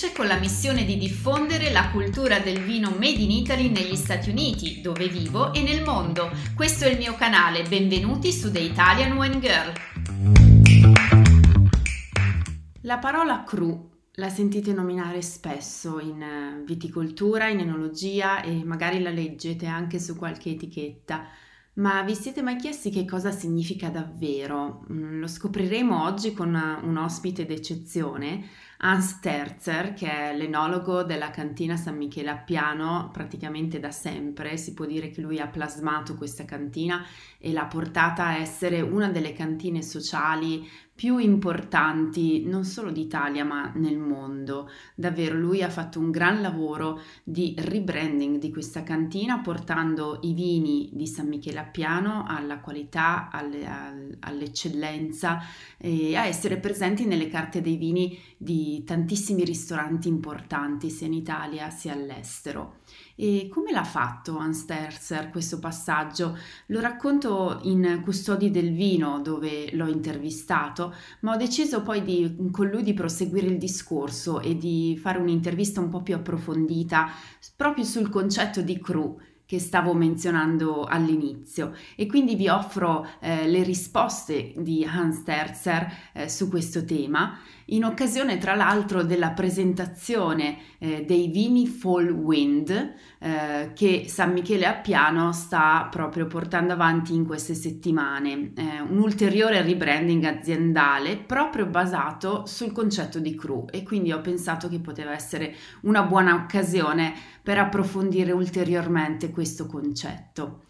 produttrice con la missione di diffondere la cultura del vino Made in Italy negli Stati Uniti, dove vivo, e nel mondo. Questo è il mio canale, benvenuti su The Italian Wine Girl. La parola cru la sentite nominare spesso in eh, viticoltura, in enologia e magari la leggete anche su qualche etichetta. Ma vi siete mai chiesti che cosa significa davvero? Mm, lo scopriremo oggi con un ospite d'eccezione, Hans Terzer, che è l'enologo della cantina San Michele a Piano praticamente da sempre. Si può dire che lui ha plasmato questa cantina e l'ha portata a essere una delle cantine sociali più importanti non solo d'Italia ma nel mondo. Davvero lui ha fatto un gran lavoro di rebranding di questa cantina portando i vini di San Michele a Piano alla qualità, alle, all'eccellenza e a essere presenti nelle carte dei vini di tantissimi ristoranti importanti sia in Italia sia all'estero. E come l'ha fatto Hans Terzer questo passaggio? Lo racconto in Custodi del Vino dove l'ho intervistato, ma ho deciso poi di, con lui di proseguire il discorso e di fare un'intervista un po' più approfondita proprio sul concetto di cru che stavo menzionando all'inizio e quindi vi offro eh, le risposte di Hans Terzer eh, su questo tema in occasione tra l'altro della presentazione eh, dei vini Fall Wind eh, che San Michele a Piano sta proprio portando avanti in queste settimane, eh, un ulteriore rebranding aziendale proprio basato sul concetto di cru e quindi ho pensato che poteva essere una buona occasione per approfondire ulteriormente questo concetto.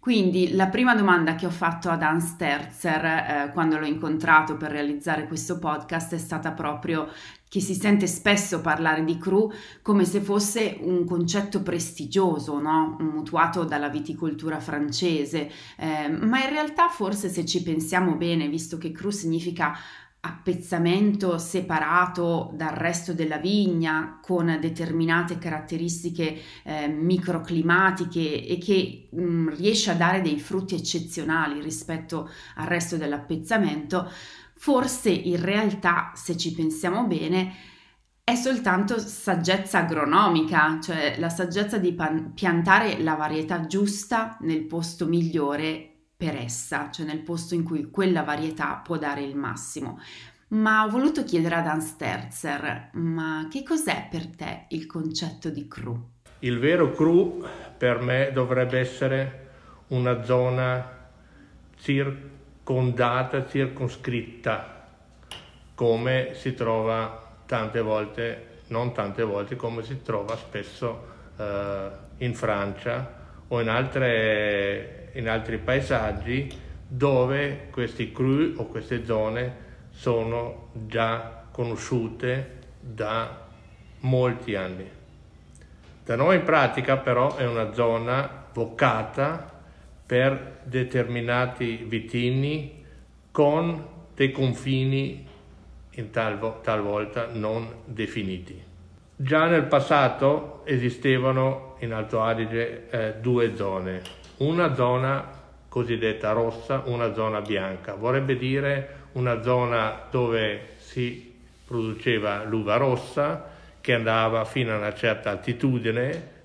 Quindi la prima domanda che ho fatto ad Hans Terzer eh, quando l'ho incontrato per realizzare questo podcast è stata proprio che si sente spesso parlare di cru come se fosse un concetto prestigioso, no? mutuato dalla viticoltura francese, eh, ma in realtà forse se ci pensiamo bene, visto che cru significa appezzamento separato dal resto della vigna con determinate caratteristiche eh, microclimatiche e che mh, mm, riesce a dare dei frutti eccezionali rispetto al resto dell'appezzamento, forse in realtà, se ci pensiamo bene, è soltanto saggezza agronomica, cioè la saggezza di pan- piantare la varietà giusta nel posto migliore per essa, cioè nel posto in cui quella varietà può dare il massimo. Ma ho voluto chiedere ad Hans Terzer, ma che cos'è per te il concetto di cru? Il vero cru per me dovrebbe essere una zona circondata, circoscritta, come si trova tante volte, non tante volte, come si trova spesso eh, in Francia o in altre in altri paesaggi dove questi cru o queste zone sono già conosciute da molti anni. Da noi in pratica però è una zona vocata per determinati vitini con dei confini in tal, talvolta non definiti. Già nel passato esistevano in Alto Adige eh, due zone, una zona cosiddetta rossa, una zona bianca. Vorrebbe dire una zona dove si produceva l'uva rossa che andava fino a una certa altitudine,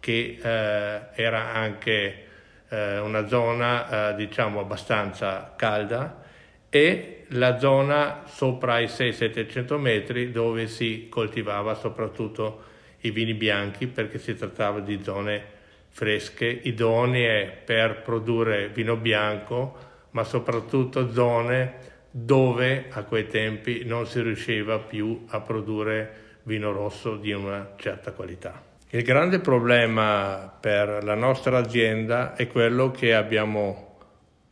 che eh, era anche eh, una zona eh, diciamo abbastanza calda e la zona sopra i 600-700 metri dove si coltivava soprattutto i vini bianchi perché si trattava di zone fresche, idonee per produrre vino bianco, ma soprattutto zone dove a quei tempi non si riusciva più a produrre vino rosso di una certa qualità. Il grande problema per la nostra azienda è quello che abbiamo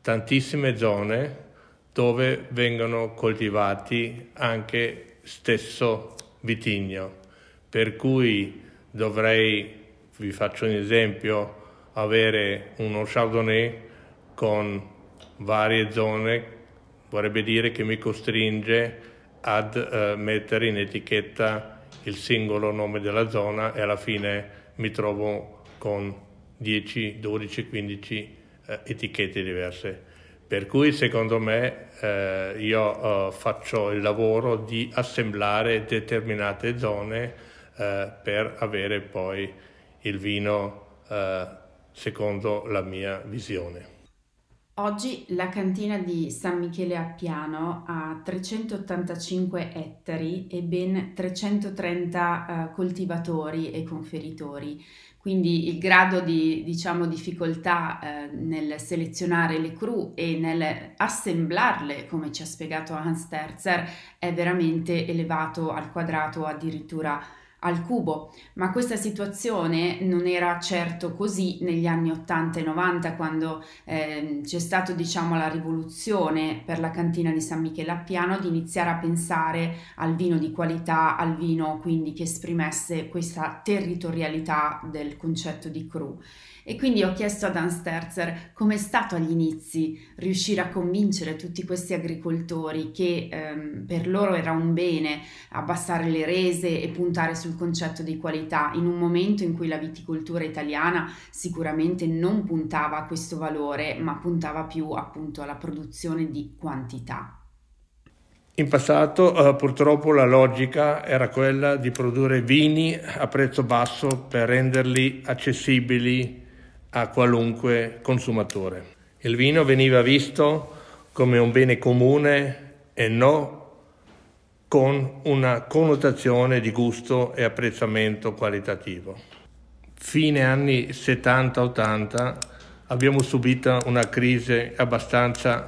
tantissime zone dove vengono coltivati anche stesso vitigno, per cui dovrei vi faccio un esempio, avere uno Chardonnay con varie zone vorrebbe dire che mi costringe ad eh, mettere in etichetta il singolo nome della zona e alla fine mi trovo con 10, 12, 15 eh, etichette diverse. Per cui secondo me eh, io eh, faccio il lavoro di assemblare determinate zone eh, per avere poi il vino eh, secondo la mia visione. Oggi la cantina di San Michele a Piano ha 385 ettari e ben 330 uh, coltivatori e conferitori, quindi il grado di diciamo, difficoltà uh, nel selezionare le cru e nel assemblarle, come ci ha spiegato Hans Terzer, è veramente elevato al quadrato addirittura al cubo, ma questa situazione non era certo così negli anni 80 e 90 quando eh, c'è stata diciamo la rivoluzione per la cantina di San Michele a Piano di iniziare a pensare al vino di qualità, al vino quindi che esprimesse questa territorialità del concetto di cru. E quindi ho chiesto ad Dan Sterzer come è stato agli inizi riuscire a convincere tutti questi agricoltori che ehm, per loro era un bene abbassare le rese e puntare sul concetto di qualità in un momento in cui la viticoltura italiana sicuramente non puntava a questo valore, ma puntava più appunto alla produzione di quantità. In passato eh, purtroppo la logica era quella di produrre vini a prezzo basso per renderli accessibili a qualunque consumatore. Il vino veniva visto come un bene comune e non con una connotazione di gusto e apprezzamento qualitativo. Fine anni 70-80 abbiamo subito una crisi abbastanza,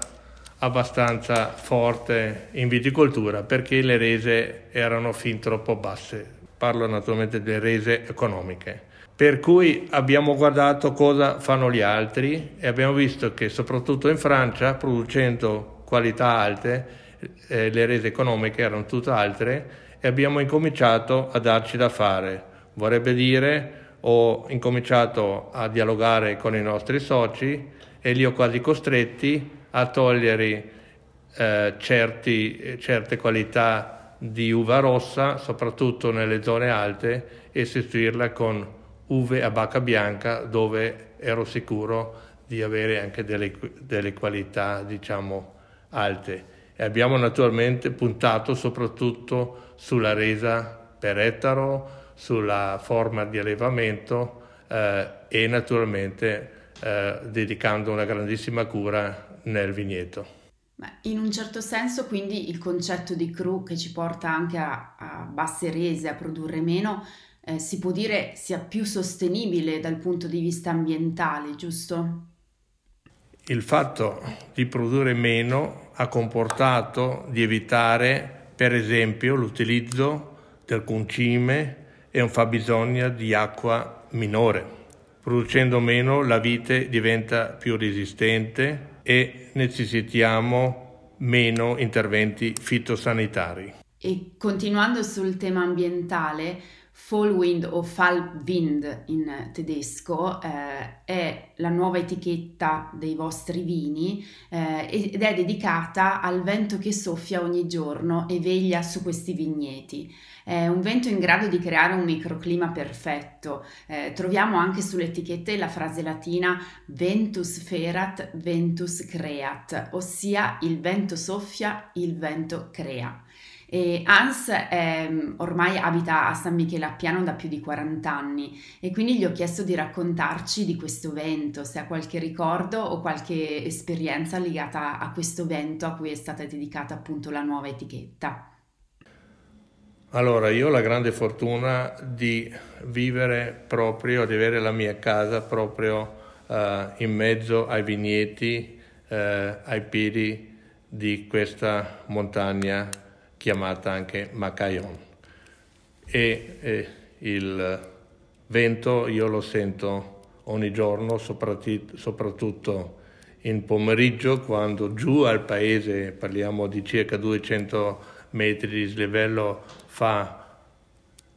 abbastanza forte in viticoltura perché le rese erano fin troppo basse. Parlo naturalmente delle rese economiche. Per cui abbiamo guardato cosa fanno gli altri e abbiamo visto che soprattutto in Francia, producendo qualità alte, eh, le rese economiche erano tutte altre e abbiamo incominciato a darci da fare. Vorrebbe dire ho incominciato a dialogare con i nostri soci e li ho quasi costretti a togliere eh, certi, certe qualità di uva rossa, soprattutto nelle zone alte, e sostituirla con uve a bacca bianca dove ero sicuro di avere anche delle, delle qualità diciamo alte e abbiamo naturalmente puntato soprattutto sulla resa per ettaro, sulla forma di allevamento eh, e naturalmente eh, dedicando una grandissima cura nel vigneto. In un certo senso quindi il concetto di cru che ci porta anche a, a basse rese, a produrre meno, eh, si può dire sia più sostenibile dal punto di vista ambientale, giusto? Il fatto di produrre meno ha comportato di evitare, per esempio, l'utilizzo del concime e un fabbisogno di acqua minore. Producendo meno la vite diventa più resistente e necessitiamo meno interventi fitosanitari. E continuando sul tema ambientale, Fallwind o Fallwind in tedesco eh, è la nuova etichetta dei vostri vini eh, ed è dedicata al vento che soffia ogni giorno e veglia su questi vigneti. È un vento in grado di creare un microclima perfetto. Eh, troviamo anche sulle etichette la frase latina ventus ferat, ventus creat, ossia il vento soffia, il vento crea. E Hans è, ehm, ormai abita a San Michele a Piano da più di 40 anni e quindi gli ho chiesto di raccontarci di questo vento, se ha qualche ricordo o qualche esperienza legata a questo vento a cui è stata dedicata appunto la nuova etichetta. Allora, io ho la grande fortuna di vivere proprio, di avere la mia casa proprio uh, in mezzo ai vigneti, uh, ai piedi di questa montagna chiamata anche Macayon. E, e il vento io lo sento ogni giorno, soprattutto in pomeriggio, quando giù al paese, parliamo di circa 200 metri di slivello, fa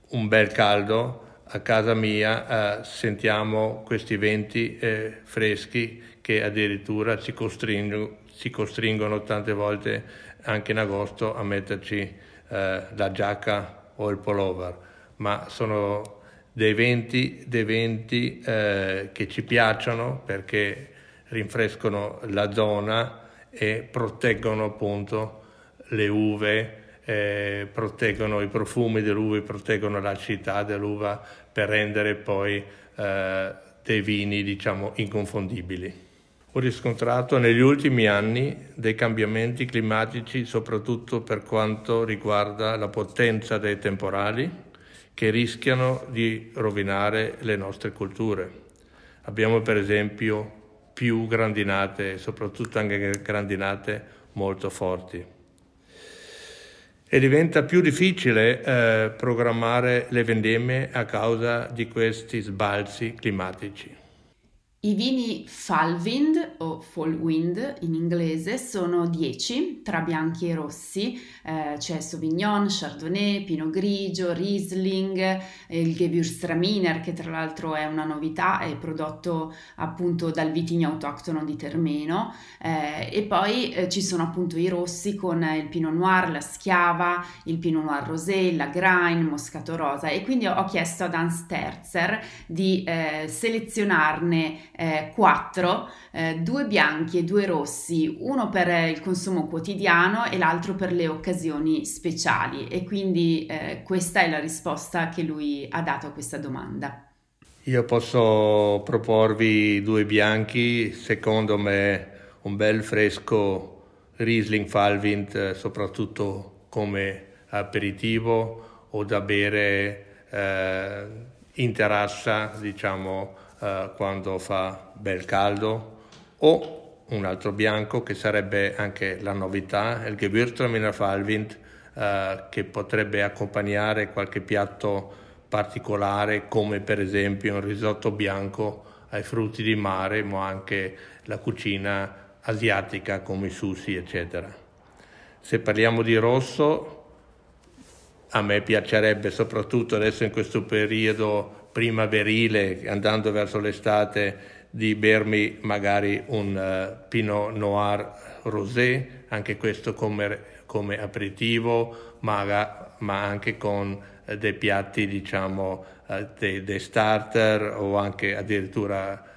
un bel caldo, a casa mia eh, sentiamo questi venti eh, freschi che addirittura ci costringono, ci costringono tante volte anche in agosto a metterci eh, la giacca o il pullover, ma sono dei venti, dei venti eh, che ci piacciono perché rinfrescano la zona e proteggono appunto le uve, eh, proteggono i profumi dell'uva, proteggono l'acidità dell'uva per rendere poi eh, dei vini diciamo inconfondibili. Ho riscontrato negli ultimi anni dei cambiamenti climatici soprattutto per quanto riguarda la potenza dei temporali che rischiano di rovinare le nostre culture. Abbiamo per esempio più grandinate, soprattutto anche grandinate molto forti. E diventa più difficile eh, programmare le vendemmie a causa di questi sbalzi climatici. I vini Fallwind o Fallwind in inglese sono 10 tra bianchi e rossi, eh, c'è Sauvignon, Chardonnay, Pinot Grigio, Riesling, eh, il Gewürztraminer che tra l'altro è una novità, è prodotto appunto dal vitigno autoctono di Termeno. Eh, e poi eh, ci sono appunto i rossi con il Pinot Noir, la Schiava, il Pinot Noir Rosé, la Grain, Moscato Rosa. E quindi ho chiesto ad Hans Terzer di eh, selezionarne eh, quattro, eh, due bianchi e due rossi, uno per il consumo quotidiano e l'altro per le occasioni speciali e quindi eh, questa è la risposta che lui ha dato a questa domanda. Io posso proporvi due bianchi, secondo me un bel fresco Riesling Falvint, eh, soprattutto come aperitivo o da bere eh, in terrazza, diciamo, eh, quando fa bel caldo, o un altro bianco che sarebbe anche la novità, il Gewürztraminer Falwind, eh, che potrebbe accompagnare qualche piatto particolare come per esempio un risotto bianco ai frutti di mare, ma anche la cucina asiatica come i sushi, eccetera. Se parliamo di rosso, a me piacerebbe soprattutto adesso in questo periodo primaverile, andando verso l'estate, di bermi magari un uh, Pinot Noir Rosé, anche questo come, come aperitivo, ma, ma, anche con uh, dei piatti, diciamo, uh, dei, dei, starter o anche addirittura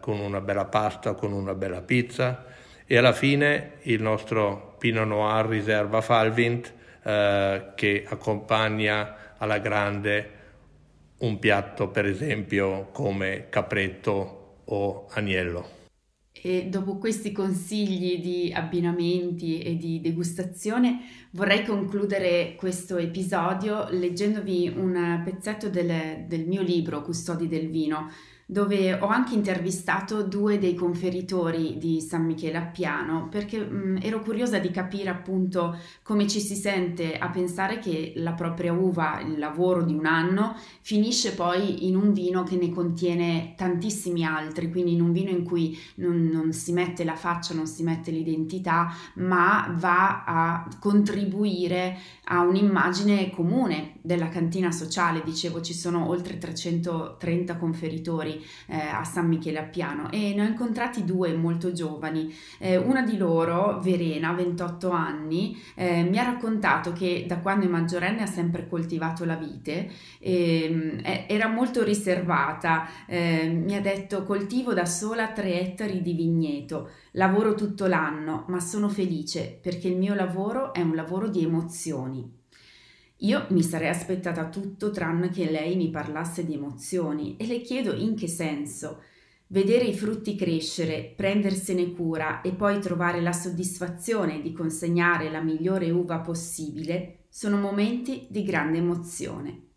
con una bella pasta o con una bella pizza. E alla fine il nostro Pinot Noir riserva Falvint che accompagna alla grande un piatto per esempio come capretto o agnello. E dopo questi consigli di abbinamenti e di degustazione vorrei concludere questo episodio leggendovi un pezzetto del, del mio libro Custodi del vino dove ho anche intervistato due dei conferitori di San Michele a Piano perché mh, ero curiosa di capire appunto come ci si sente a pensare che la propria uva, il lavoro di un anno, finisce poi in un vino che ne contiene tantissimi altri, quindi in un vino in cui non, non si mette la faccia, non si mette l'identità, ma va a contribuire a un'immagine comune della cantina sociale. Dicevo, ci sono oltre 330 conferitori eh, a San Michele a Piano e ne ho incontrati due molto giovani. Eh, una di loro, Verena, 28 anni, eh, mi ha raccontato che da quando è maggiorenne ha sempre coltivato la vite, e, ehm, era molto riservata, eh, mi ha detto coltivo da sola 3 ettari di vigneto, lavoro tutto l'anno, ma sono felice perché il mio lavoro è un lavoro di emozioni. Io mi sarei aspettata tutto tranne che lei mi parlasse di emozioni e le chiedo in che senso. Vedere i frutti crescere, prendersene cura e poi trovare la soddisfazione di consegnare la migliore uva possibile sono momenti di grande emozione.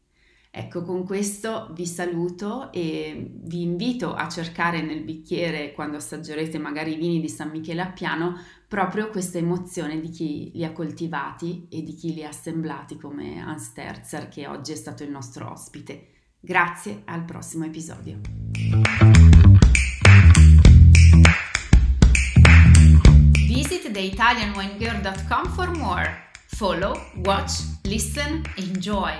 Ecco, con questo vi saluto e vi invito a cercare nel bicchiere, quando assaggerete magari i vini di San Michele a Piano, proprio questa emozione di chi li ha coltivati e di chi li ha assemblati come Hans Terzer, che oggi è stato il nostro ospite. Grazie, al prossimo episodio. Visit theitalianwinegirl.com for more. Follow, watch, listen, enjoy.